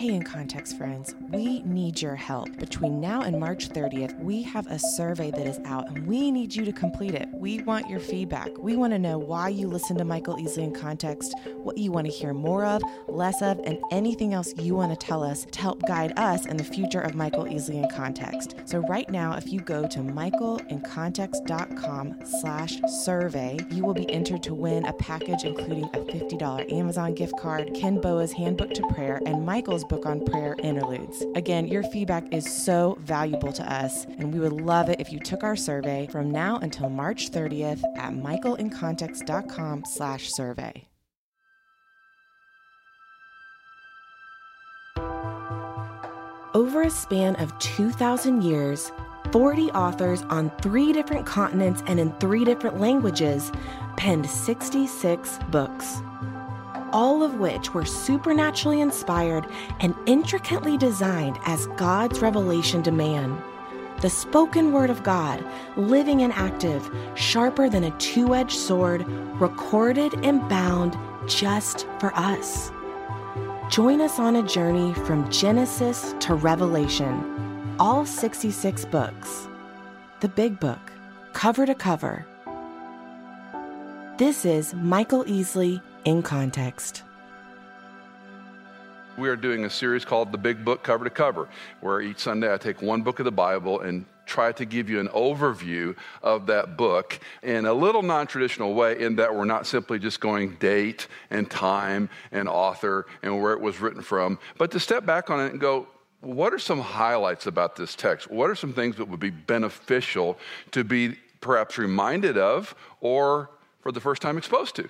Hey, in context, friends, we need your help. Between now and March 30th, we have a survey that is out and we need you to complete it. We want your feedback. We want to know why you listen to Michael Easley in context, what you want to hear more of, less of, and anything else you want to tell us to help guide us in the future of Michael Easley in context. So right now, if you go to michaelincontext.com slash survey, you will be entered to win a package including a $50 Amazon gift card, Ken Boa's Handbook to Prayer, and Michael's book on prayer interludes. Again, your feedback is so valuable to us, and we would love it if you took our survey from now until March 30th at michaelincontext.com slash survey. Over a span of 2,000 years, 40 authors on three different continents and in three different languages penned 66 books all of which were supernaturally inspired and intricately designed as God's revelation to man. The spoken word of God, living and active, sharper than a two edged sword, recorded and bound just for us. Join us on a journey from Genesis to Revelation, all 66 books. The Big Book, cover to cover. This is Michael Easley in context. We are doing a series called The Big Book Cover to Cover, where each Sunday I take one book of the Bible and try to give you an overview of that book in a little non traditional way, in that we're not simply just going date and time and author and where it was written from, but to step back on it and go, what are some highlights about this text? What are some things that would be beneficial to be perhaps reminded of or for the first time exposed to?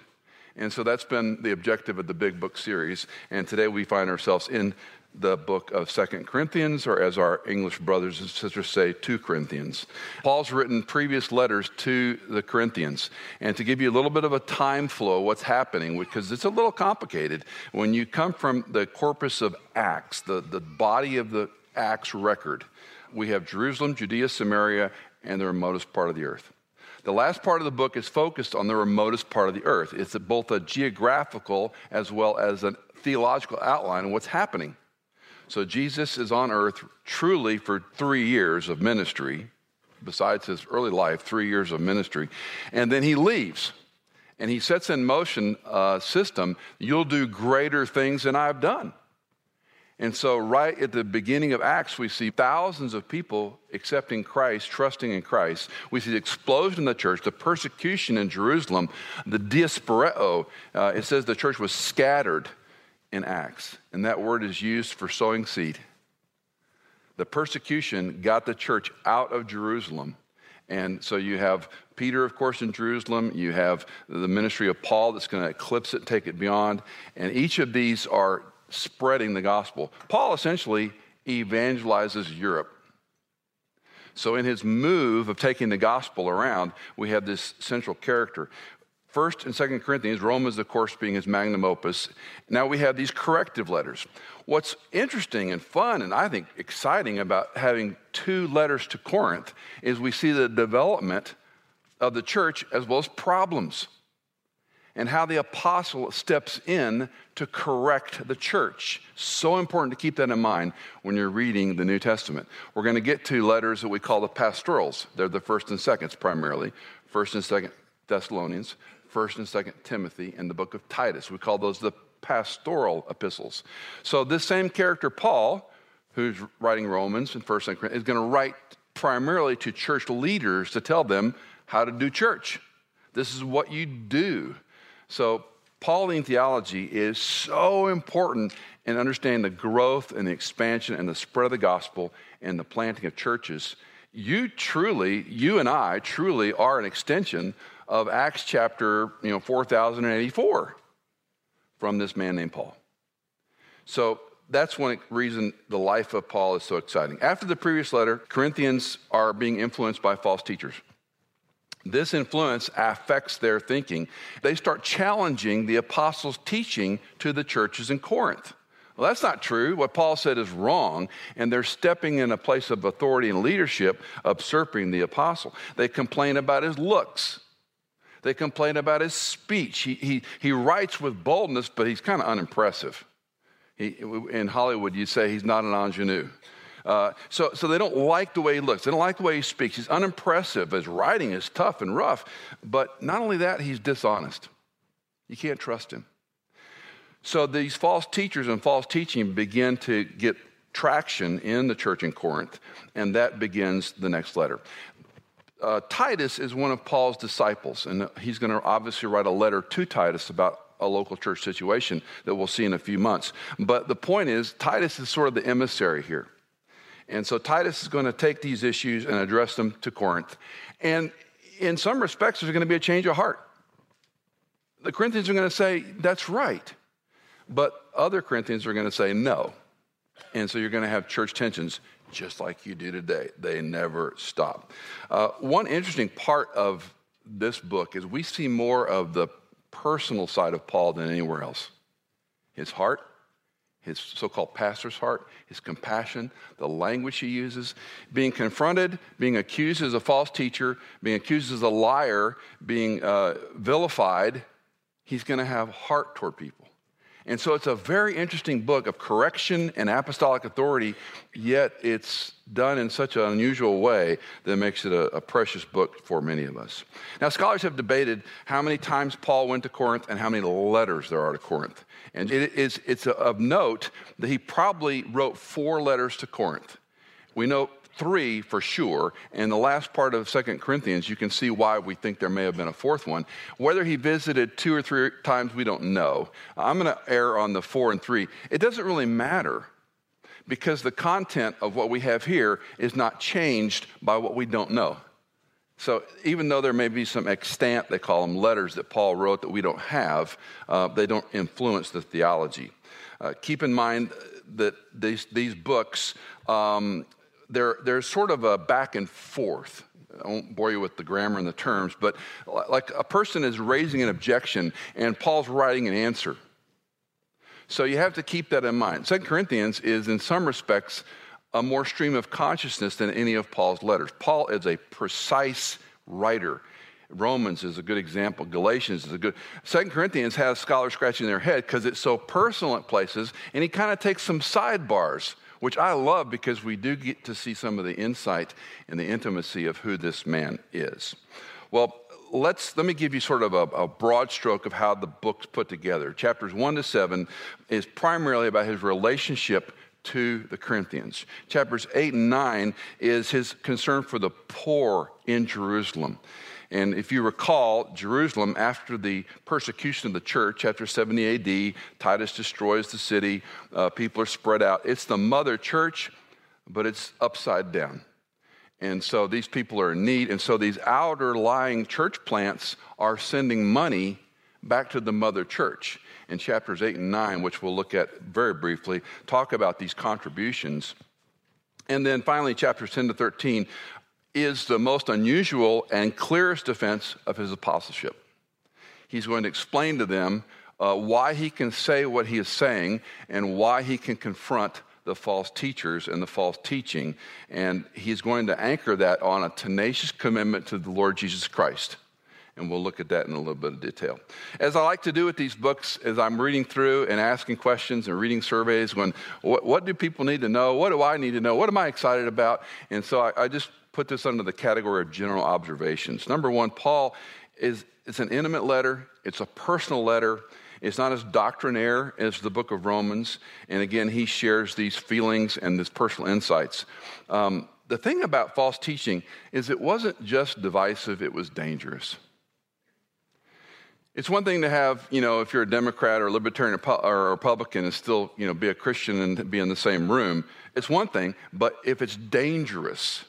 And so that's been the objective of the Big Book series. And today we find ourselves in the book of Second Corinthians, or as our English brothers and sisters say, 2 Corinthians. Paul's written previous letters to the Corinthians. And to give you a little bit of a time flow, what's happening, because it's a little complicated. When you come from the corpus of Acts, the, the body of the Acts record, we have Jerusalem, Judea, Samaria, and the remotest part of the earth. The last part of the book is focused on the remotest part of the earth. It's both a geographical as well as a theological outline of what's happening. So Jesus is on earth truly for three years of ministry, besides his early life, three years of ministry. And then he leaves and he sets in motion a system you'll do greater things than I've done. And so, right at the beginning of Acts, we see thousands of people accepting Christ, trusting in Christ. We see the explosion in the church, the persecution in Jerusalem, the diasporeo. Uh, it says the church was scattered in Acts, and that word is used for sowing seed. The persecution got the church out of Jerusalem. And so you have Peter, of course, in Jerusalem. You have the ministry of Paul that's going to eclipse it take it beyond. And each of these are spreading the gospel. Paul essentially evangelizes Europe. So, in his move of taking the gospel around, we have this central character. First and Second Corinthians, Romans, of course, being his magnum opus. Now we have these corrective letters. What's interesting and fun, and I think exciting about having two letters to Corinth, is we see the development of the church as well as problems and how the apostle steps in to correct the church. So important to keep that in mind when you're reading the New Testament. We're going to get to letters that we call the pastorals. They're the first and seconds primarily. First and second Thessalonians, first and second Timothy, and the book of Titus. We call those the pastoral epistles. So this same character, Paul, who's writing Romans and first Corinthians, is going to write primarily to church leaders to tell them how to do church. This is what you do. So, Pauline theology is so important in understanding the growth and the expansion and the spread of the gospel and the planting of churches. You truly, you and I truly are an extension of Acts chapter you know, 4084 from this man named Paul. So that's one reason the life of Paul is so exciting. After the previous letter, Corinthians are being influenced by false teachers. This influence affects their thinking. They start challenging the apostles' teaching to the churches in Corinth. Well, that's not true. What Paul said is wrong, and they're stepping in a place of authority and leadership, usurping the apostle. They complain about his looks. They complain about his speech. He, he, he writes with boldness, but he's kind of unimpressive. He, in Hollywood, you say he's not an ingenue. Uh, so, so they don't like the way he looks. They don't like the way he speaks. He's unimpressive. His writing is tough and rough. But not only that, he's dishonest. You can't trust him. So these false teachers and false teaching begin to get traction in the church in Corinth, and that begins the next letter. Uh, Titus is one of Paul's disciples, and he's going to obviously write a letter to Titus about a local church situation that we'll see in a few months. But the point is, Titus is sort of the emissary here. And so Titus is going to take these issues and address them to Corinth. And in some respects, there's going to be a change of heart. The Corinthians are going to say, that's right. But other Corinthians are going to say, no. And so you're going to have church tensions just like you do today. They never stop. Uh, one interesting part of this book is we see more of the personal side of Paul than anywhere else his heart, his so called pastor's heart, his compassion, the language he uses, being confronted, being accused as a false teacher, being accused as a liar, being uh, vilified. He's going to have heart toward people. And so it's a very interesting book of correction and apostolic authority, yet it's done in such an unusual way that makes it a, a, precious book for many of us. Now, scholars have debated how many times Paul went to Corinth and how many letters there are to Corinth. And it is, it's of note that he probably wrote four letters to Corinth. We know three for sure. And the last part of Second Corinthians, you can see why we think there may have been a fourth one. Whether he visited two or three times, we don't know. I'm going to err on the four and three. It doesn't really matter because the content of what we have here is not changed by what we don't know. So even though there may be some extant, they call them letters that Paul wrote that we don't have, uh, they don't influence the theology. Uh, keep in mind that these, these books um, there, there's sort of a back and forth. I won't bore you with the grammar and the terms, but like a person is raising an objection and Paul's writing an answer. So you have to keep that in mind. Second Corinthians is, in some respects, a more stream of consciousness than any of Paul's letters. Paul is a precise writer. Romans is a good example. Galatians is a good. Second Corinthians has scholars scratching their head because it's so personal at places, and he kind of takes some sidebars which I love because we do get to see some of the insight and the intimacy of who this man is. Well, let's let me give you sort of a, a, broad stroke of how the book's put together. Chapters one to seven is primarily about his relationship to the Corinthians. Chapters eight and nine is his concern for the poor in Jerusalem. And if you recall, Jerusalem, after the persecution of the church, chapter 70 AD, Titus destroys the city, uh, people are spread out. It's the mother church, but it's upside down. And so these people are in need. And so these outer lying church plants are sending money back to the mother church. In chapters 8 and 9, which we'll look at very briefly, talk about these contributions. And then finally, chapters 10 to 13 is the most unusual and clearest defense of his apostleship. He's going to explain to them uh, why he can say what he is saying and why he can confront the false teachers and the false teaching. And he's going to anchor that on a tenacious commitment to the Lord Jesus Christ. And we'll look at that in a little bit of detail. As I like to do with these books, as I'm reading through and asking questions and reading surveys, when what, what do people need to know? What do I need to know? What am I excited about? And so I, I just put this under the category of general observations. Number one, Paul is it's an intimate letter, it's a personal letter. It's not as doctrinaire as the book of Romans. And again, he shares these feelings and these personal insights. Um, the thing about false teaching is it wasn't just divisive, it was dangerous. It's one thing to have, you know, if you're a Democrat or a Libertarian or a Republican and still, you know, be a Christian and be in the same room. It's one thing, but if it's dangerous,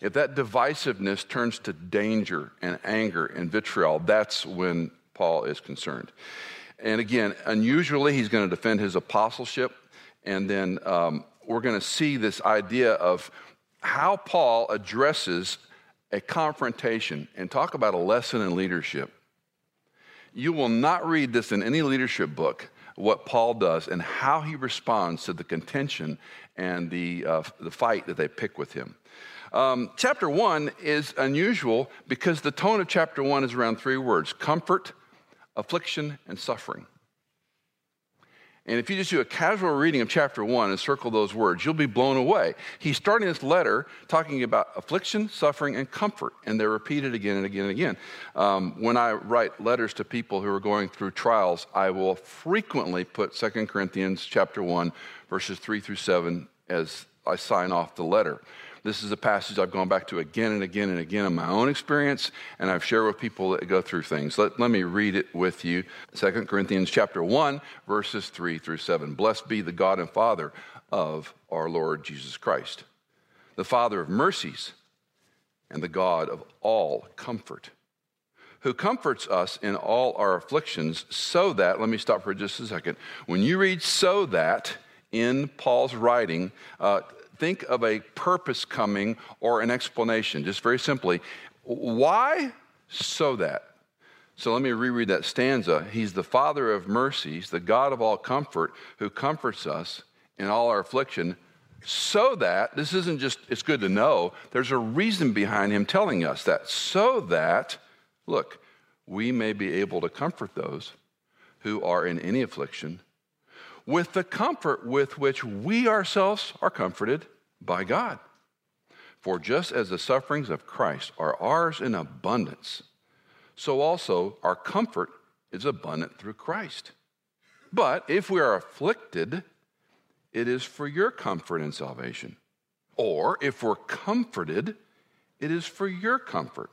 if that divisiveness turns to danger and anger and vitriol, that's when Paul is concerned. And again, unusually, he's going to defend his apostleship. And then um, we're going to see this idea of how Paul addresses a confrontation and talk about a lesson in leadership. You will not read this in any leadership book, what Paul does and how he responds to the contention and the, uh, the fight that they pick with him. Um, chapter one is unusual because the tone of chapter one is around three words comfort, affliction, and suffering. And if you just do a casual reading of chapter one and circle those words, you'll be blown away. He's starting this letter talking about affliction, suffering, and comfort, and they're repeated again and again and again. Um, when I write letters to people who are going through trials, I will frequently put 2 Corinthians chapter one, verses three through seven, as I sign off the letter. This is a passage I've gone back to again and again and again in my own experience, and I've shared with people that go through things. Let, let me read it with you. 2 Corinthians chapter 1, verses 3 through 7. Blessed be the God and Father of our Lord Jesus Christ, the Father of mercies and the God of all comfort who comforts us in all our afflictions, so that, let me stop for just a second. When you read so that in Paul's writing, uh, think of a purpose coming or an explanation. Just very simply, why? So that. So let me reread that stanza. He's the Father of mercies, the God of all comfort, who comforts us in all our affliction, so that, this isn't just, it's good to know, there's a reason behind him telling us that. So that, look, we may be able to comfort those who are in any affliction with the comfort with which we ourselves are comforted by God. For just as the sufferings of Christ are ours in abundance, so also our comfort is abundant through Christ. But if we are afflicted, it is for your comfort and salvation. Or if we're comforted, it is for your comfort,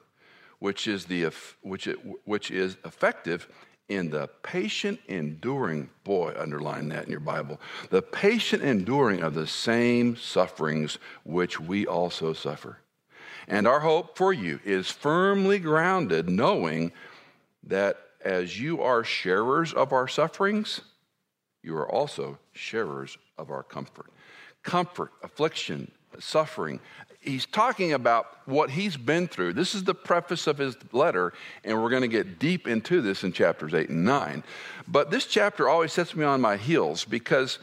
which is, the, which, it, which is effective in the patient enduring, boy, underline that in your Bible, the patient enduring of the same sufferings which we also suffer. And our hope for you is firmly grounded, knowing that as you are sharers of our sufferings, you are also sharers of our comfort. Comfort, affliction, suffering, he's talking about what he's been through. This is the preface of his letter, and we're going to get deep into this in chapters 8 and 9. But this chapter always sets me on my heels because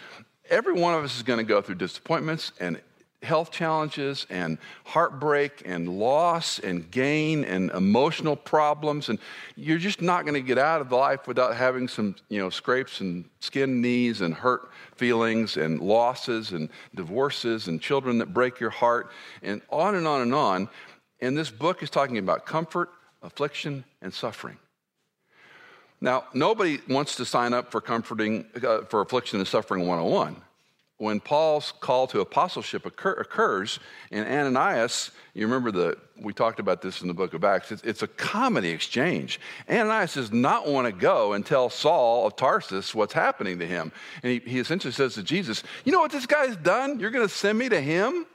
every one of us is going to go through disappointments and health challenges and heartbreak and loss and gain and emotional problems and you're just not going to get out of life without having some you know scrapes and skin knees and hurt feelings and losses and divorces and children that break your heart and on and on and on. And this book is talking about comfort affliction and suffering. Now nobody wants to sign up for comforting uh, for affliction and suffering 101 when Paul's call to apostleship occur, occurs in Ananias, you remember that we talked about this in the book of Acts, it's, it's a comedy exchange. Ananias does not want to go and tell Saul of Tarsus what's happening to him. And he, he essentially says to Jesus, You know what this guy's done? You're going to send me to him?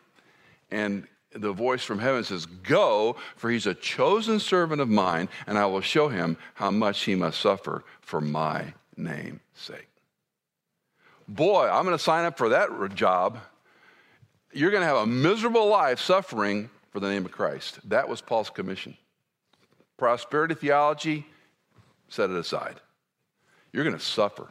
And the voice from heaven says, Go, for he's a chosen servant of mine, and I will show him how much he must suffer for my name's sake boy, I'm going to sign up for that job. You're going to have a miserable life suffering for the name of Christ. That was Paul's commission. Prosperity theology, set it aside. You're going to suffer.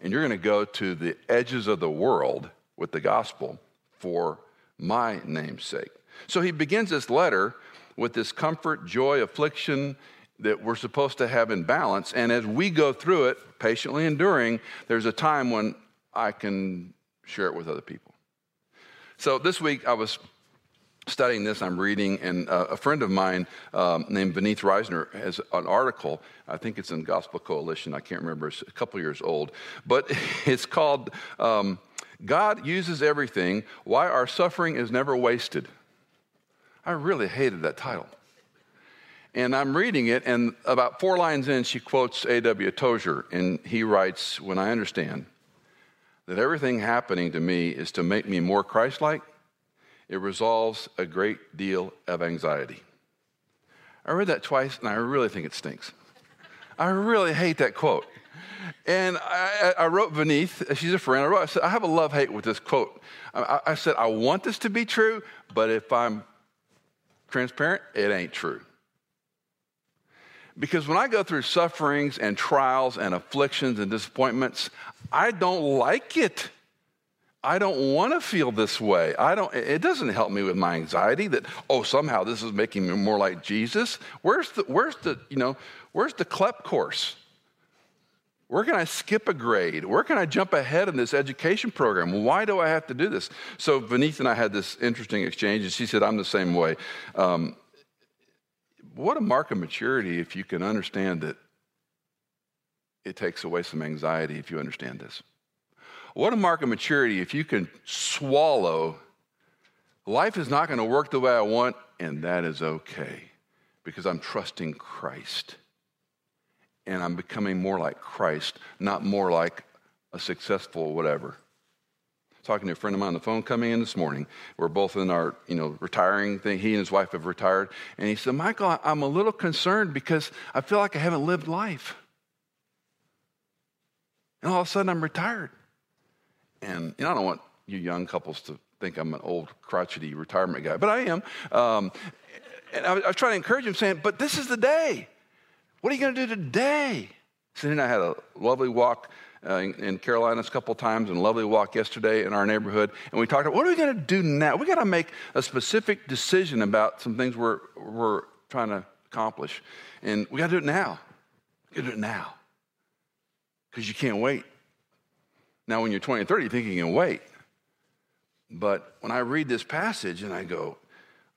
And you're going to go to the edges of the world with the gospel for my name's sake. So he begins this letter with this comfort, joy, affliction, that we're supposed to have in balance. And as we go through it, patiently enduring, there's a time when I can share it with other people. So this week I was studying this, I'm reading, and uh, a friend of mine um, named Vaneetha Risner has an article. I think it's in Gospel Coalition. I can't remember. It's a couple years old, but it's called um, "God Uses Everything: Why Our Suffering Is Never Wasted." I really hated that title. And I'm reading it, and about four lines in, she quotes A.W. Tozer, and he writes, When I understand that everything happening to me is to make me more Christ like, it resolves a great deal of anxiety. I read that twice and I really think it stinks. I really hate that quote. And I, I, wrote Vaneetha, uh, she's a friend, I wrote, I said, I have a love hate with this quote. I, I said, I want this to be true, but if I'm transparent, it ain't true. Because when I go through sufferings and trials and afflictions and disappointments, I don't like it. I don't want to feel this way. I don't, it doesn't help me with my anxiety that, oh, somehow this is making me more like Jesus. Where's the, where's the, you know, where's the CLEP course? Where can I skip a grade? Where can I jump ahead in this education program? Why do I have to do this? So, Vaneetha and I had this interesting exchange, and she said, I'm the same way. Um, what a mark of maturity if you can understand that it takes away some anxiety if you understand this. What a mark of maturity if you can swallow life is not going to work the way I want, and that is okay because I'm trusting Christ and I'm becoming more like Christ, not more like a successful whatever. Talking to a friend of mine on the phone coming in this morning. We're both in our, you know, retiring thing. He and his wife have retired. And he said, Michael, I'm a little concerned because I feel like I haven't lived life. And all of a sudden I'm retired. And you know, I don't want you young couples to think I'm an old crotchety retirement guy, but I am. Um, and I was, I was trying to encourage him, saying, but this is the day. What are you going to do today? Cindy and I had a lovely walk uh, in, in Carolinas a couple times and a lovely walk yesterday in our neighborhood. And we talked about what are we going to do now? We got to make a specific decision about some things we're, we're trying to accomplish. And we got to do it now. To do it now. Because you can't wait. Now, when you're 20 and 30, you think you can wait. But when I read this passage and I go,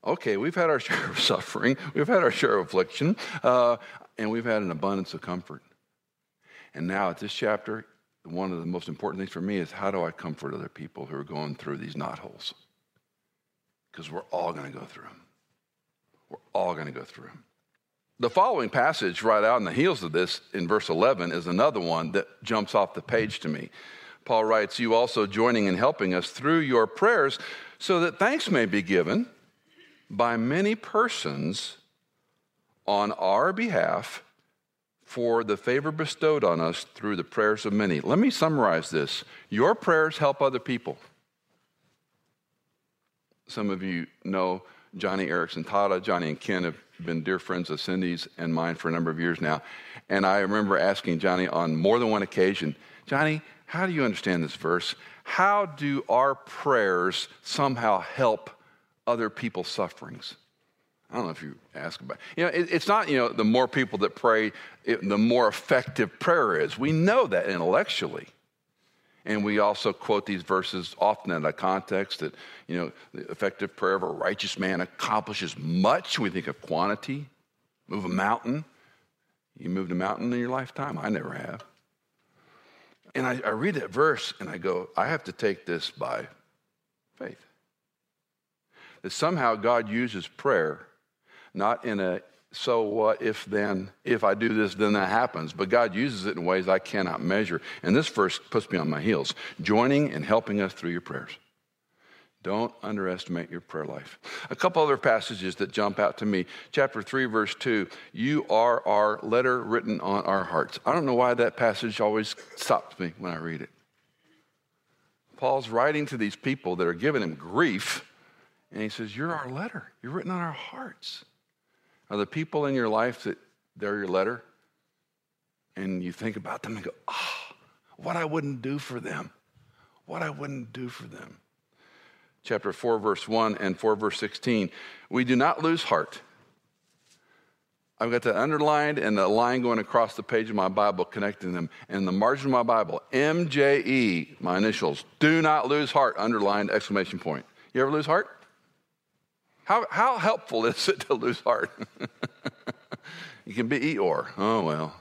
okay, we've had our share of suffering, we've had our share of affliction. Uh, and we've had an abundance of comfort. And now at this chapter, one of the most important things for me is how do I comfort other people who are going through these knotholes? Because we're all going to go through them. We're all going to go through them. The following passage, right out in the heels of this, in verse 11, is another one that jumps off the page to me. Paul writes, You also joining and helping us through your prayers, so that thanks may be given by many persons on our behalf for the favor bestowed on us through the prayers of many. Let me summarize this. Your prayers help other people. Some of you know Joni Eareckson Tada. Joni and Ken have been dear friends of Cindy's and mine for a number of years now. And I remember asking Joni on more than one occasion, Joni, how do you understand this verse? How do our prayers somehow help other people's sufferings? I don't know if you ask about. You know, it, it's not you know the more people that pray, it, the more effective prayer is. We know that intellectually, and we also quote these verses often in a context that you know the effective prayer of a righteous man accomplishes much. We think of quantity. Move a mountain. You moved a mountain in your lifetime. I never have. And I, I read that verse and I go, I have to take this by faith. That somehow God uses prayer not in a so what if then, if I do this, then that happens. But God uses it in ways I cannot measure. And this verse puts me on my heels, joining and helping us through your prayers. Don't underestimate your prayer life. A couple other passages that jump out to me. Chapter 3, verse 2 You are our letter written on our hearts. I don't know why that passage always stops me when I read it. Paul's writing to these people that are giving him grief, and he says, You're our letter. You're written on our hearts. Are the people in your life that they're your letter? And you think about them and go, ah, oh, what I wouldn't do for them. What I wouldn't do for them. Chapter 4, verse 1 and 4, verse 16. We do not lose heart. I've got that underlined and the line going across the page of my Bible connecting them. And the margin of my Bible, MJE, my initials, do not lose heart, underlined exclamation point. You ever lose heart? How, how helpful is it to lose heart? you can be Eeyore. Oh, well,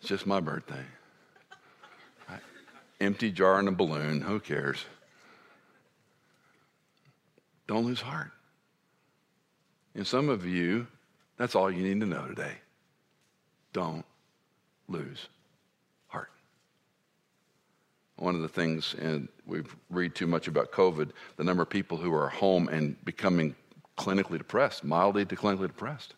it's just my birthday. Empty jar and a balloon. Who cares? Don't lose heart. And some of you, that's all you need to know today. Don't lose heart. One of the things, and we read too much about COVID, the number of people who are home and becoming clinically depressed, mildly to clinically depressed,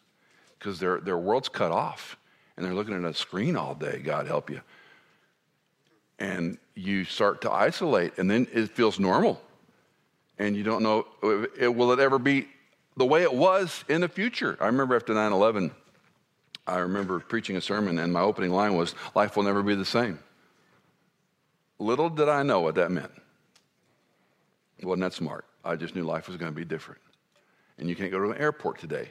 because their, their world's cut off and they're looking at a screen all day, God help you. And you start to isolate, and then it feels normal. And you don't know, it, will it ever be the way it was in the future? I remember after 9 11, I remember preaching a sermon, and my opening line was, Life will never be the same. Little did I know what that meant. Wasn't that smart. I just knew life was going to be different. And you can't go to an airport today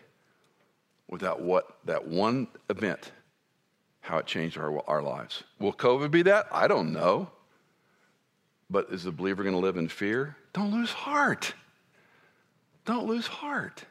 without what that one event how it changed our, our lives. Will COVID be that? I don't know. But is the believer going to live in fear? Don't lose heart. Don't lose heart.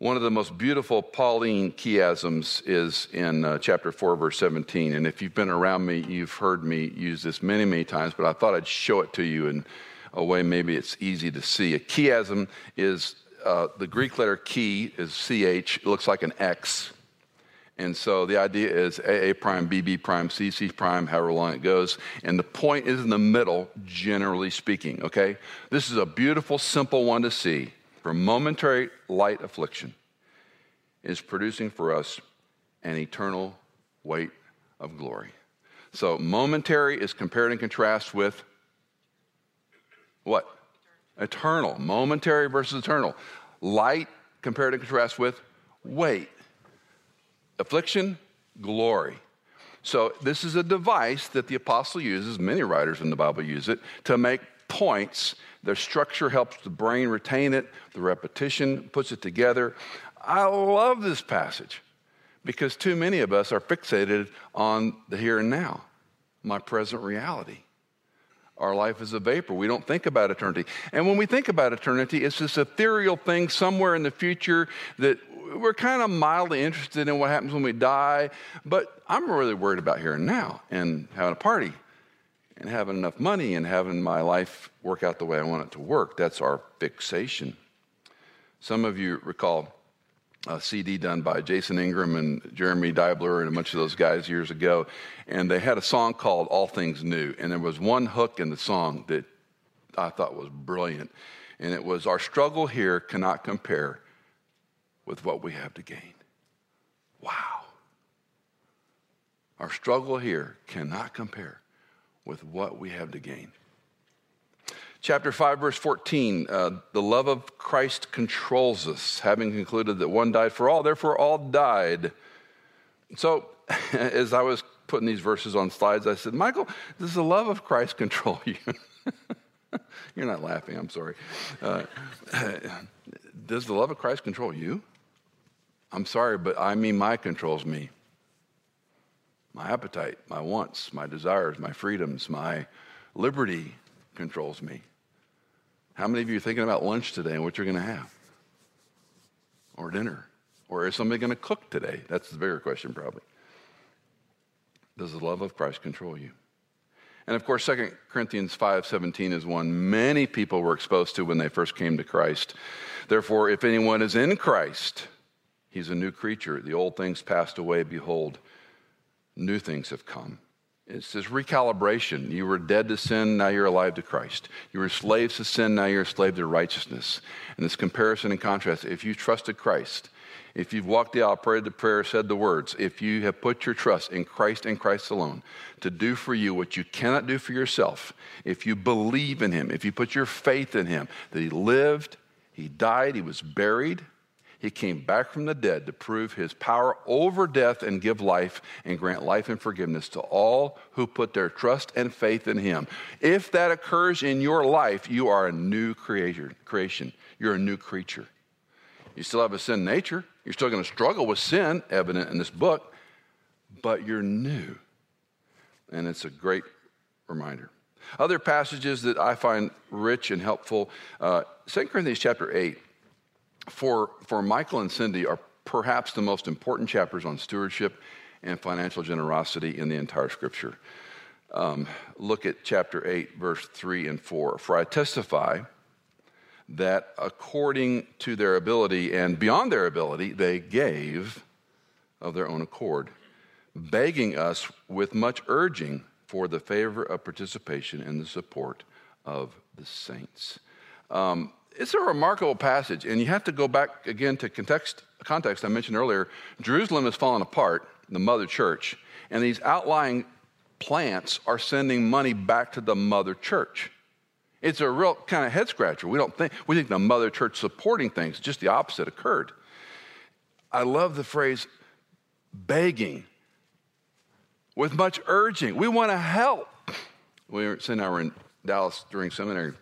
One of the most beautiful Pauline chiasms is in uh, chapter 4, verse 17. And if you've been around me, you've heard me use this many, many times, but I thought I'd show it to you in a way maybe it's easy to see. A chiasm is uh, the Greek letter chi is ch, it looks like an X. And so the idea is AA prime, BB prime, CC prime, however long it goes. And the point is in the middle, generally speaking, okay? This is a beautiful, simple one to see for momentary light affliction is producing for us an eternal weight of glory. So, momentary is compared and contrast with what? Eternal. Momentary versus eternal. Light compared and contrast with weight. Affliction, glory. So, this is a device that the apostle uses, many writers in the Bible use it, to make points their structure helps the brain retain it, the repetition puts it together. I love this passage because too many of us are fixated on the here and now, my present reality. Our life is a vapor. We don't think about eternity. And when we think about eternity, it's this ethereal thing somewhere in the future that we're kind of mildly interested in what happens when we die. But I'm really worried about here and now and having a party and having enough money and having my life work out the way I want it to work. That's our fixation. Some of you recall a CD done by Jason Ingram and Jeremy Diebler and a bunch of those guys years ago. And they had a song called All Things New. And there was one hook in the song that I thought was brilliant. And it was Our struggle here cannot compare with what we have to gain. Wow. Our struggle here cannot compare with what we have to gain. Chapter 5, verse 14 uh, the love of Christ controls us, having concluded that one died for all, therefore all died. So, as I was putting these verses on slides, I said, Michael, does the love of Christ control you? You're not laughing, I'm sorry. Uh, does the love of Christ control you? I'm sorry, but I mean, my controls me my appetite, my wants, my desires, my freedoms, my liberty controls me. How many of you are thinking about lunch today and what you're going to have? Or dinner? Or is somebody going to cook today? That's the bigger question, probably. Does the love of Christ control you? And of course, 2 Corinthians 5:17 is one many people were exposed to when they first came to Christ. Therefore, if anyone is in Christ, he's a new creature. The old things passed away, behold, new things have come. It's this recalibration. You were dead to sin, now you're alive to Christ. You were slaves to sin, now you're a slave to righteousness. And this comparison and contrast if you trusted Christ, if you've walked the aisle, prayed the prayer, said the words, if you have put your trust in Christ and Christ alone to do for you what you cannot do for yourself, if you believe in Him, if you put your faith in Him, that He lived, He died, He was buried, he came back from the dead to prove his power over death and give life and grant life and forgiveness to all who put their trust and faith in him. If that occurs in your life, you are a new creator, creation. You're a new creature. You still have a sin nature. You're still going to struggle with sin, evident in this book, but you're new. And it's a great reminder. Other passages that I find rich and helpful, uh, 2 Corinthians chapter 8 for, for Michael and Cindy are perhaps the most important chapters on stewardship and financial generosity in the entire scripture. Um, look at chapter 8, verse 3 and 4. For I testify that according to their ability and beyond their ability, they gave of their own accord, begging us with much urging for the favor of participation in the support of the saints. Um, it's a remarkable passage, and you have to go back again to context, context I mentioned earlier. Jerusalem is falling apart, the mother church, and these outlying plants are sending money back to the mother church. It's a real kind of head scratcher. We don't think we think the mother church supporting things, just the opposite occurred. I love the phrase begging with much urging. We want to help. We were, Cindy and I were in Dallas during seminary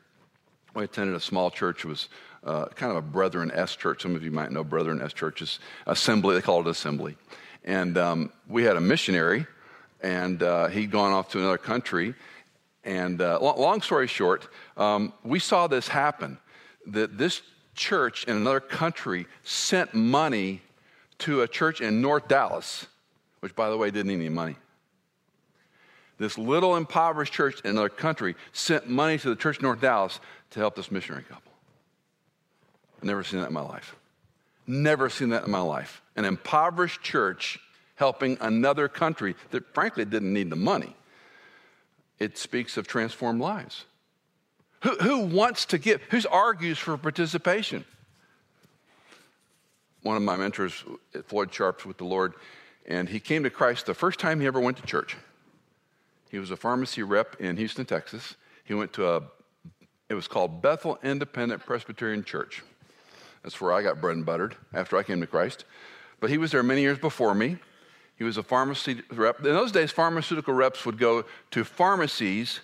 we attended a small church. It was uh, kind of a Brethren S church. Some of you might know Brethren S churches. Assembly, they call it assembly. And um, we had a missionary, and uh, he'd gone off to another country. And uh, long story short, um, we saw this happen that this church in another country sent money to a church in North Dallas, which, by the way, didn't need any money. This little impoverished church in another country sent money to the church in North Dallas to help this missionary couple. I've never seen that in my life. Never seen that in my life. An impoverished church helping another country that frankly didn't need the money. It speaks of transformed lives. Who, who wants to give? Who argues for participation? One of my mentors, Floyd Sharps, with the Lord, and he came to Christ the first time he ever went to church. He was a pharmacy rep in Houston, Texas. He went to a, it was called Bethel Independent Presbyterian Church. That's where I got bread and buttered after I came to Christ. But he was there many years before me. He was a pharmacy rep. In those days, pharmaceutical reps would go to pharmacies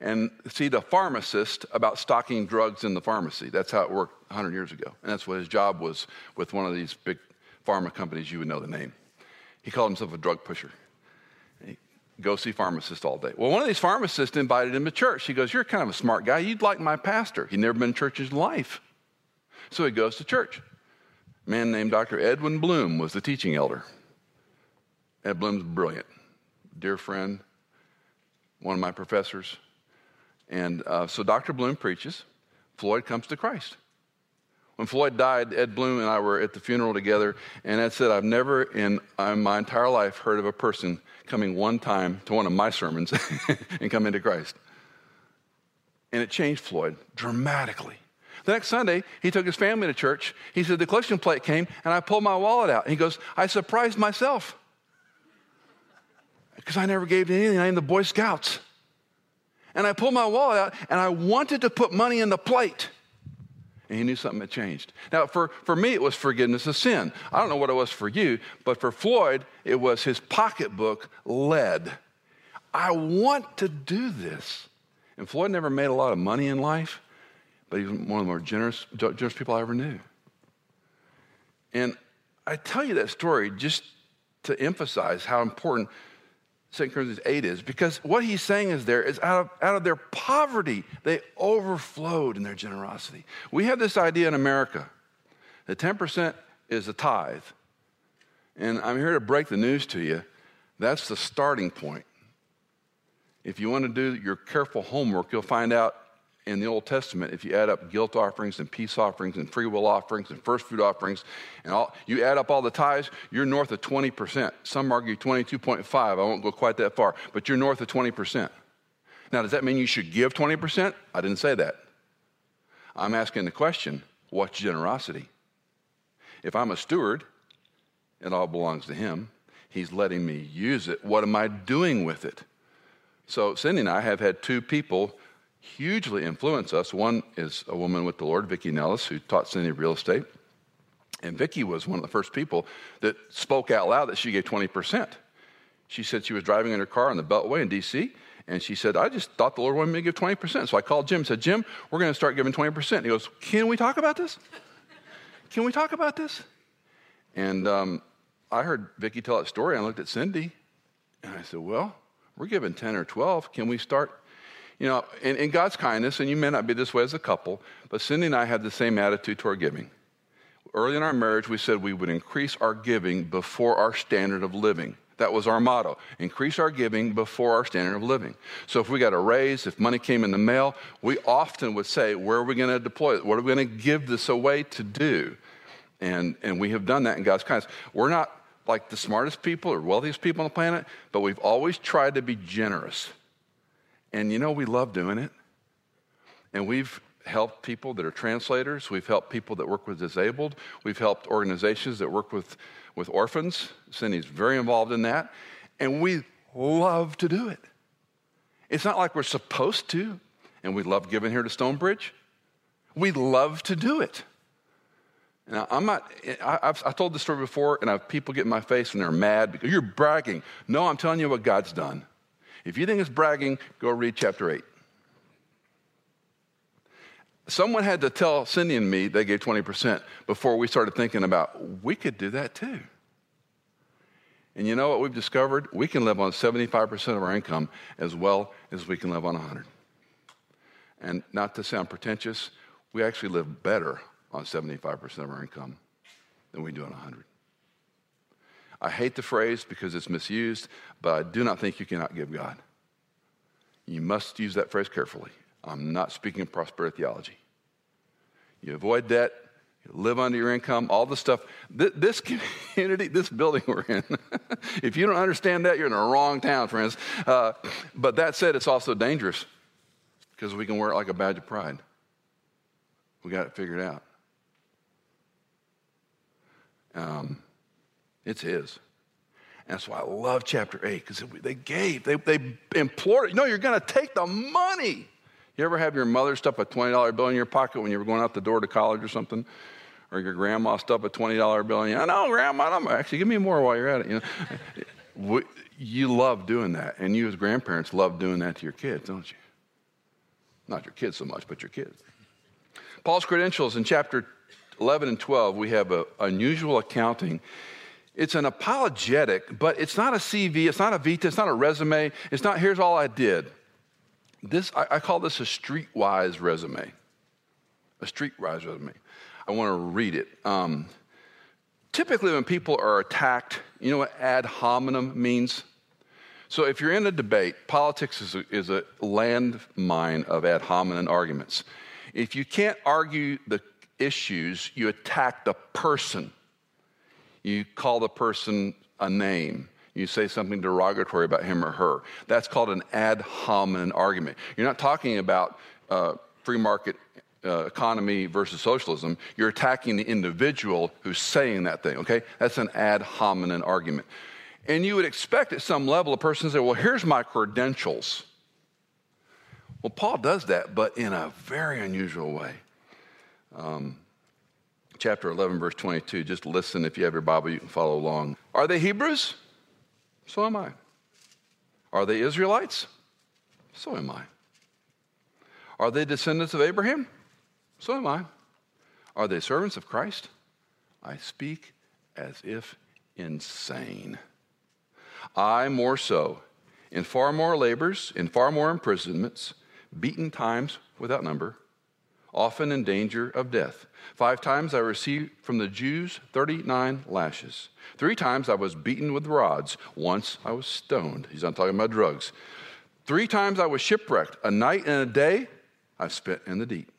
and see the pharmacist about stocking drugs in the pharmacy. That's how it worked 100 years ago. And that's what his job was with one of these big pharma companies. You would know the name. He called himself a drug pusher. Go see pharmacist all day. Well, one of these pharmacists invited him to church. He goes, You're kind of a smart guy. You'd like my pastor. He'd never been to church in his life. So he goes to church. A man named Dr. Edwin Blum was the teaching elder. Ed Blum's brilliant, dear friend, one of my professors. And uh, so Dr. Blum preaches. Floyd comes to Christ. When Floyd died, Ed Blum and I were at the funeral together, and Ed said, I've never in my entire life heard of a person coming one time to one of my sermons and coming to Christ. And it changed Floyd dramatically. The next Sunday, he took his family to church. He said, The collection plate came, and I pulled my wallet out. And he goes, I surprised myself because I never gave anything. I am the Boy Scouts. And I pulled my wallet out, and I wanted to put money in the plate. And he knew something had changed. Now, for, for me, it was forgiveness of sin. I don't know what it was for you, but for Floyd, it was his pocketbook led. I want to do this. And Floyd never made a lot of money in life, but he was one of the more generous, generous people I ever knew. And I tell you that story just to emphasize how important 2 Corinthians 8 is because what he's saying is there is out of, out of their poverty, they overflowed in their generosity. We have this idea in America that 10% is a tithe. And I'm here to break the news to you. That's the starting point. If you want to do your careful homework, you'll find out in the Old Testament, if you add up guilt offerings and peace offerings and free will offerings and first fruit offerings, and all, you add up all the tithes, you're north of 20%. Some argue 22.5. I won't go quite that far, but you're north of 20%. Now, does that mean you should give 20%? I didn't say that. I'm asking the question what's generosity? If I'm a steward, it all belongs to Him. He's letting me use it. What am I doing with it? So, Cindy and I have had two people hugely influence us. One is a woman with the Lord, Vicki Nellis, who taught Cindy real estate. And Vicki was one of the first people that spoke out loud that she gave 20%. She said she was driving in her car on the Beltway in D.C., and she said, I just thought the Lord wanted me to give 20%. So I called Jim and said, Jim, we're going to start giving 20%. He goes, Can we talk about this? Can we talk about this? And um, I heard Vicki tell that story. I looked at Cindy, and I said, Well, we're giving 10 or 12. Can we start you know, in, in, God's kindness, and you may not be this way as a couple, but Cindy and I had the same attitude toward giving. Early in our marriage, we said we would increase our giving before our standard of living. That was our motto increase our giving before our standard of living. So if we got a raise, if money came in the mail, we often would say, Where are we going to deploy it? What are we going to give this away to do? And, and we have done that in God's kindness. We're not like the smartest people or wealthiest people on the planet, but we've always tried to be generous. And you know, we love doing it. And we've helped people that are translators. We've helped people that work with disabled. We've helped organizations that work with, with orphans. Cindy's very involved in that. And we love to do it. It's not like we're supposed to, and we love giving here to Stonebridge. We love to do it. Now, I'm not, I, have I told this story before, and I have people get in my face and they're mad because you're bragging. No, I'm telling you what God's done. If you think it's bragging, go read chapter 8. Someone had to tell Cindy and me they gave 20% before we started thinking about we could do that too. And you know what we've discovered? We can live on 75% of our income as well as we can live on 100. And not to sound pretentious, we actually live better on 75% of our income than we do on 100. I hate the phrase because it's misused, but I do not think you cannot give God. You must use that phrase carefully. I'm not speaking of prosperity theology. You avoid debt, you live under your income, all the stuff. This community, this building we're in, if you don't understand that, you're in the wrong town, friends. Uh, but that said, it's also dangerous because we can wear it like a badge of pride. We got it figured out. Um, it's His. And that's why I love chapter 8 because they gave, they, they implored, know, you're going to take the money. You ever have your mother stuff a $20 bill in your pocket when you were going out the door to college or something? Or your grandma stuff a $20 bill in you? I know, grandma, I'm, actually, give me more while you're at it. You, know? you love doing that. And you as grandparents love doing that to your kids, don't you? Not your kids so much, but your kids. Paul's credentials in chapter 11 and 12, we have an unusual accounting. It's an apologetic, but it's not a CV, it's not a vita, it's not a resume, it's not here's all I did. This, I, I call this a streetwise resume. A streetwise resume. I want to read it. Um, typically, when people are attacked, you know what ad hominem means? So, if you're in a debate, politics is a, is a landmine of ad hominem arguments. If you can't argue the issues, you attack the person. You call the person a name. You say something derogatory about him or her. That's called an ad hominem argument. You're not talking about uh, free market uh, economy versus socialism. You're attacking the individual who's saying that thing, okay? That's an ad hominem argument. And you would expect at some level a person to say, well, here's my credentials. Well, Paul does that, but in a very unusual way. Um, chapter 11, verse 22. Just listen if you have your Bible, you can follow along. Are they Hebrews? So am I. Are they Israelites? So am I. Are they descendants of Abraham? So am I. Are they servants of Christ? I speak as if insane. I more so, in far more labors, in far more imprisonments, beaten times without number, often in danger of death. Five times I received from the Jews 39 lashes. Three times I was beaten with rods. Once I was stoned. He's not talking about drugs. Three times I was shipwrecked. A night and a day I've spent in the deep.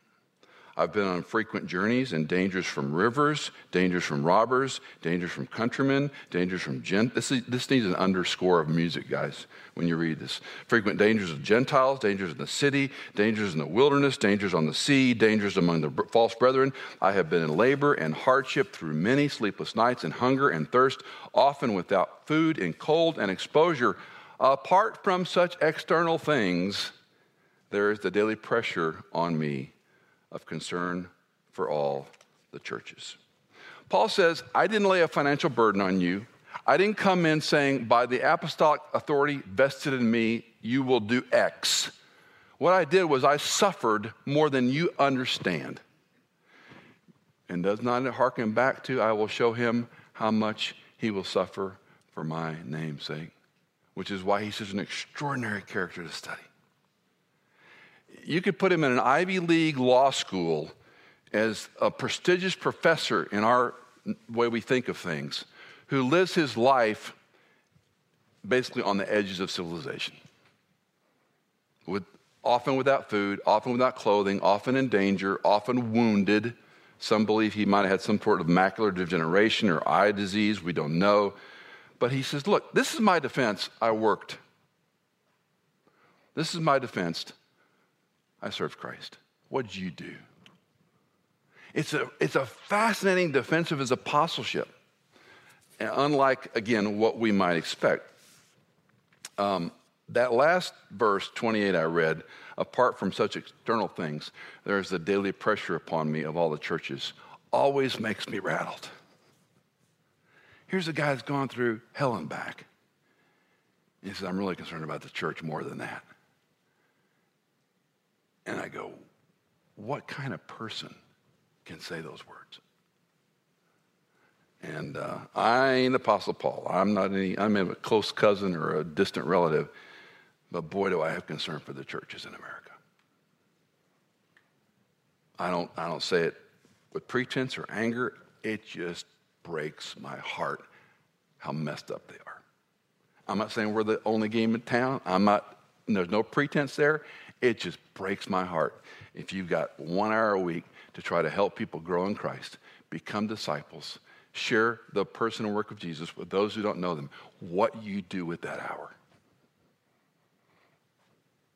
I've been on frequent journeys and dangers from rivers, dangers from robbers, dangers from countrymen, dangers from gent. This, is, this needs an underscore of music, guys, when you read this. Frequent dangers of Gentiles, dangers in the city, dangers in the wilderness, dangers on the sea, dangers among the false brethren. I have been in labor and hardship through many sleepless nights and hunger and thirst, often without food and cold and exposure. Apart from such external things, there is the daily pressure on me of concern for all the churches. Paul says, I didn't lay a financial burden on you. I didn't come in saying, by the apostolic authority vested in me, you will do X. What I did was I suffered more than you understand. And does not it harken back to, I will show him how much he will suffer for my name's sake, which is why he's such an extraordinary character to study you could put him in an Ivy League law school as a prestigious professor in our way we think of things, who lives his life basically on the edges of civilization. With, often without food, often without clothing, often in danger, often wounded. Some believe he might have had some sort of macular degeneration or eye disease. We don't know. But he says, Look, this is my defense. I worked. This is my defense. I served Christ. What did you do? It's a, it's a fascinating defense of his apostleship, unlike, again, what we might expect. Um, that last verse, 28, I read, apart from such external things, there's the daily pressure upon me of all the churches, always makes me rattled. Here's a guy that's gone through hell and back. He says, I'm really concerned about the church more than that. And I go, what kind of person can say those words? And uh, I ain't Apostle Paul. I'm not any, I'm a close cousin or a distant relative. But boy, do I have concern for the churches in America. I don't, I don't say it with pretense or anger. It just breaks my heart how messed up they are. I'm not saying we're the only game in town. I'm not, there's no pretense there. It just breaks my heart if you've got one hour a week to try to help people grow in Christ, become disciples, share the person and work of Jesus with those who don't know them, what you do with that hour.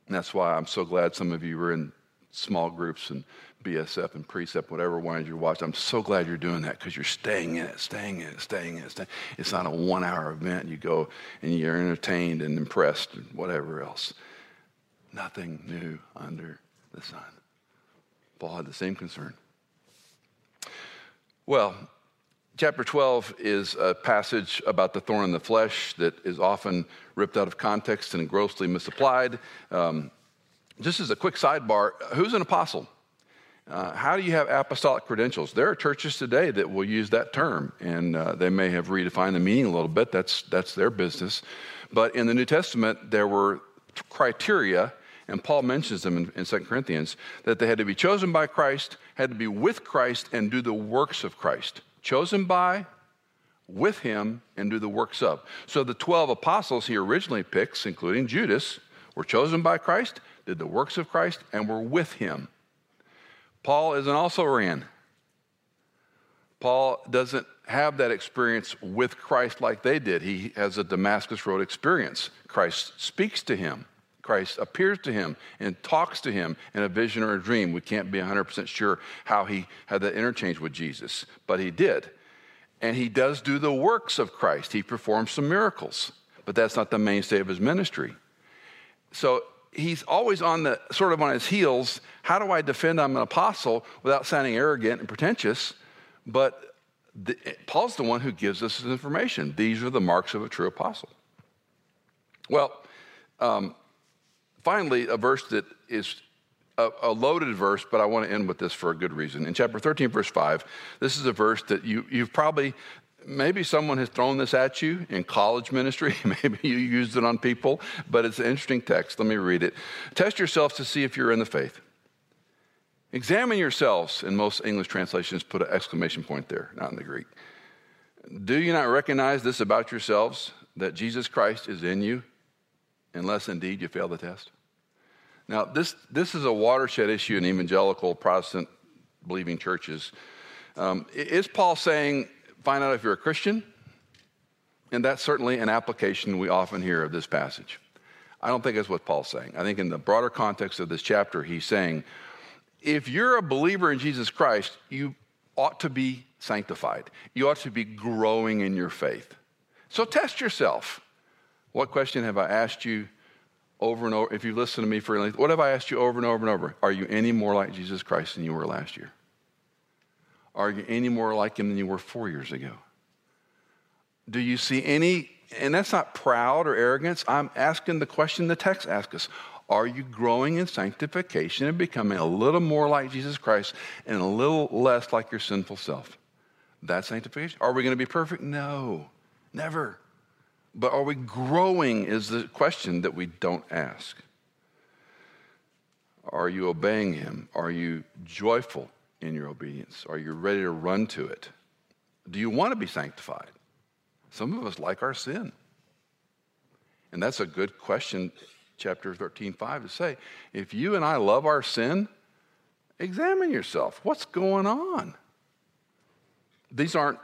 And that's why I'm so glad some of you were in small groups and BSF and Precept, whatever ones you're watching. I'm so glad you're doing that because you're staying in it, staying in it, staying in it. Staying. It's not a one hour event. You go and you're entertained and impressed and whatever else. Nothing new under the sun. Paul had the same concern. Well, chapter 12 is a passage about the thorn in the flesh that is often ripped out of context and grossly misapplied. Um, just as a quick sidebar, who's an apostle? Uh, how do you have apostolic credentials? There are churches today that will use that term, and uh, they may have redefined the meaning a little bit. That's, that's their business. But in the New Testament, there were criteria, and Paul mentions them in, in 2 Corinthians, that they had to be chosen by Christ, had to be with Christ, and do the works of Christ. Chosen by, with him, and do the works of. So the 12 apostles he originally picks, including Judas, were chosen by Christ, did the works of Christ, and were with him. Paul is an also ran. Paul doesn't have that experience with Christ like they did. He has a Damascus Road experience. Christ speaks to him. Christ appears to him and talks to him in a vision or a dream. We can't be 100% sure how he had that interchange with Jesus, but he did. And he does do the works of Christ. He performs some miracles, but that's not the mainstay of his ministry. So he's always on the sort of on his heels. How do I defend I'm an apostle without sounding arrogant and pretentious? But the, Paul's the one who gives us this information. These are the marks of a true apostle. Well, um, finally, a verse that is a, a, loaded verse, but I want to end with this for a good reason. In chapter 13, verse 5, this is a verse that you, you've probably maybe someone has thrown this at you in college ministry. maybe you used it on people, but it's an interesting text. Let me read it. Test yourselves to see if you're in the faith. Examine yourselves, in most English translations, put an exclamation point there, not in the Greek. Do you not recognize this about yourselves, that Jesus Christ is in you, unless indeed you fail the test? Now, this, this is a watershed issue in evangelical Protestant believing churches. Um, is Paul saying find out if you're a Christian. And that's certainly an application we often hear of this passage. I don't think that's what Paul's saying. I think in the broader context of this chapter, he's saying if you're a believer in Jesus Christ, you ought to be sanctified. You ought to be growing in your faith. So test yourself. What question have I asked you over and over? If you listen to me for what have I asked you over and over and over? Are you any more like Jesus Christ than you were last year? Are you any more like him than you were four years ago? Do you see any, and that's not proud or arrogance. I'm asking the question the text asks us Are you growing in sanctification and becoming a little more like Jesus Christ and a little less like your sinful self? That's sanctification. Are we going to be perfect? No, never. But are we growing is the question that we don't ask. Are you obeying him? Are you joyful in your obedience? Are you ready to run to it? Do you want to be sanctified? Some of us like our sin. And that's a good question, chapter 13, 5, to say. If you and I love our sin, examine yourself. What's going on? These aren't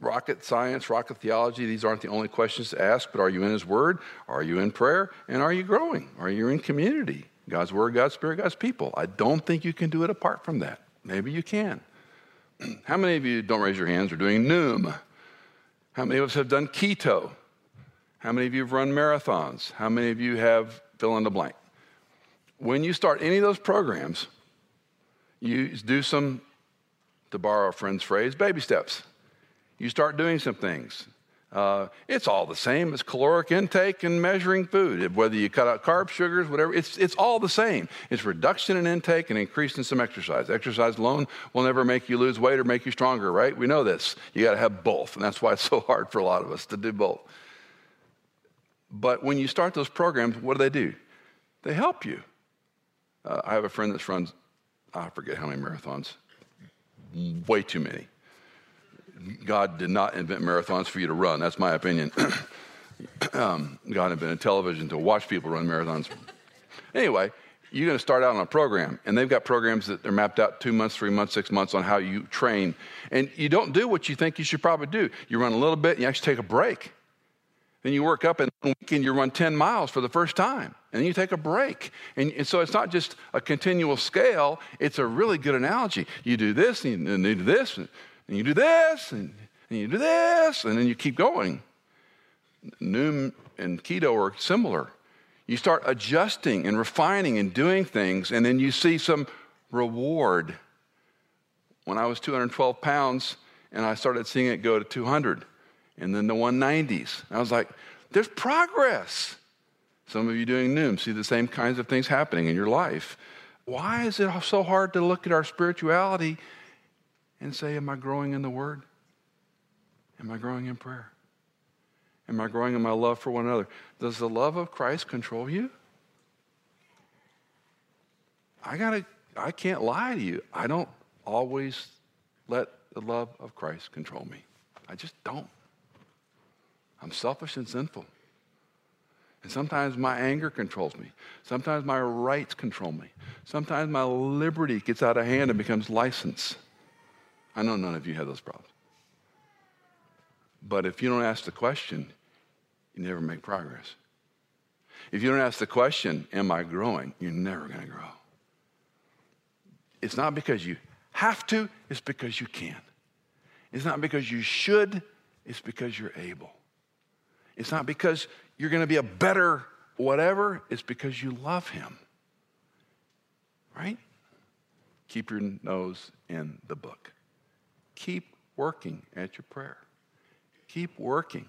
rocket science, rocket theology. These aren't the only questions to ask, but are you in His Word? Are you in prayer? And are you growing? Are you in community? God's Word, God's Spirit, God's people. I don't think you can do it apart from that. Maybe you can. How many of you, don't raise your hands, are doing Noom? How many of us have done keto? How many of you have run marathons? How many of you have fill in the blank? When you start any of those programs, you do some, to borrow a friend's phrase, baby steps. You start doing some things. Uh, it's all the same as caloric intake and measuring food. Whether you cut out carbs, sugars, whatever, it's, it's all the same. It's reduction in intake and increase in some exercise. Exercise alone will never make you lose weight or make you stronger, right? We know this. You got to have both, and that's why it's so hard for a lot of us to do both. But when you start those programs, what do they do? They help you. Uh, I have a friend that runs, I forget how many marathons, way too many. God did not invent marathons for you to run. That's my opinion. um, God invented television to watch people run marathons. Anyway, you're going to start out on a program, and they've got programs that are mapped out two months, three months, six months on how you train. And you don't do what you think you should probably do. You run a little bit, and you actually take a break. Then you work up, and one weekend you run 10 miles for the first time, and then you take a break. And, and, so it's not just a continual scale, it's a really good analogy. You do this, and you do this, and and you do this, and, and you do this, and then you keep going. Noom and keto are similar. You start adjusting and refining and doing things, and then you see some reward. When I was 212 pounds, and I started seeing it go to 200, and then the 190s, I was like, there's progress. Some of you doing Noom see the same kinds of things happening in your life. Why is it so hard to look at our spirituality and say, Am I growing in the Word? Am I growing in prayer? Am I growing in my love for one another? Does the love of Christ control you? I gotta I can't lie to you. I don't always let the love of Christ control me. I just don't. I'm selfish and sinful. And sometimes my anger controls me. Sometimes my rights control me. Sometimes my liberty gets out of hand and becomes license. I know none of you have those problems. But if you don't ask the question, you never make progress. If you don't ask the question, Am I growing? you're never going to grow. It's not because you have to, it's because you can. It's not because you should, it's because you're able. It's not because you're going to be a better whatever, it's because you love Him. Right? Keep your nose in the book. Keep working at your prayer. Keep working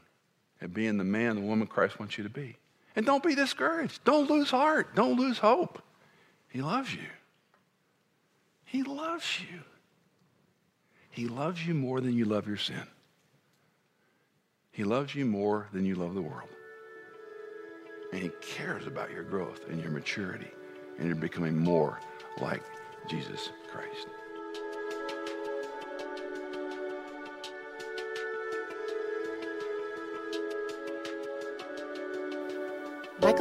at being the man, the woman Christ wants you to be. And don't be discouraged. Don't lose heart. Don't lose hope. He loves you. He loves you. He loves you more than you love your sin. He loves you more than you love the world. And He cares about your growth and your maturity and you're becoming more like Jesus Christ.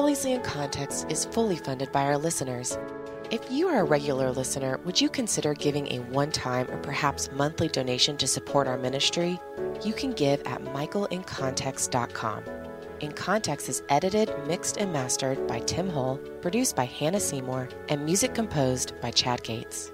Easley in Context is fully funded by our listeners. If you are a regular listener, would you consider giving a one time or perhaps monthly donation to support our ministry? You can give at michaelincontext.com. In Context is edited, mixed, and mastered by Tim Hull, produced by Hannah Seymour, and music composed by Chad Gates.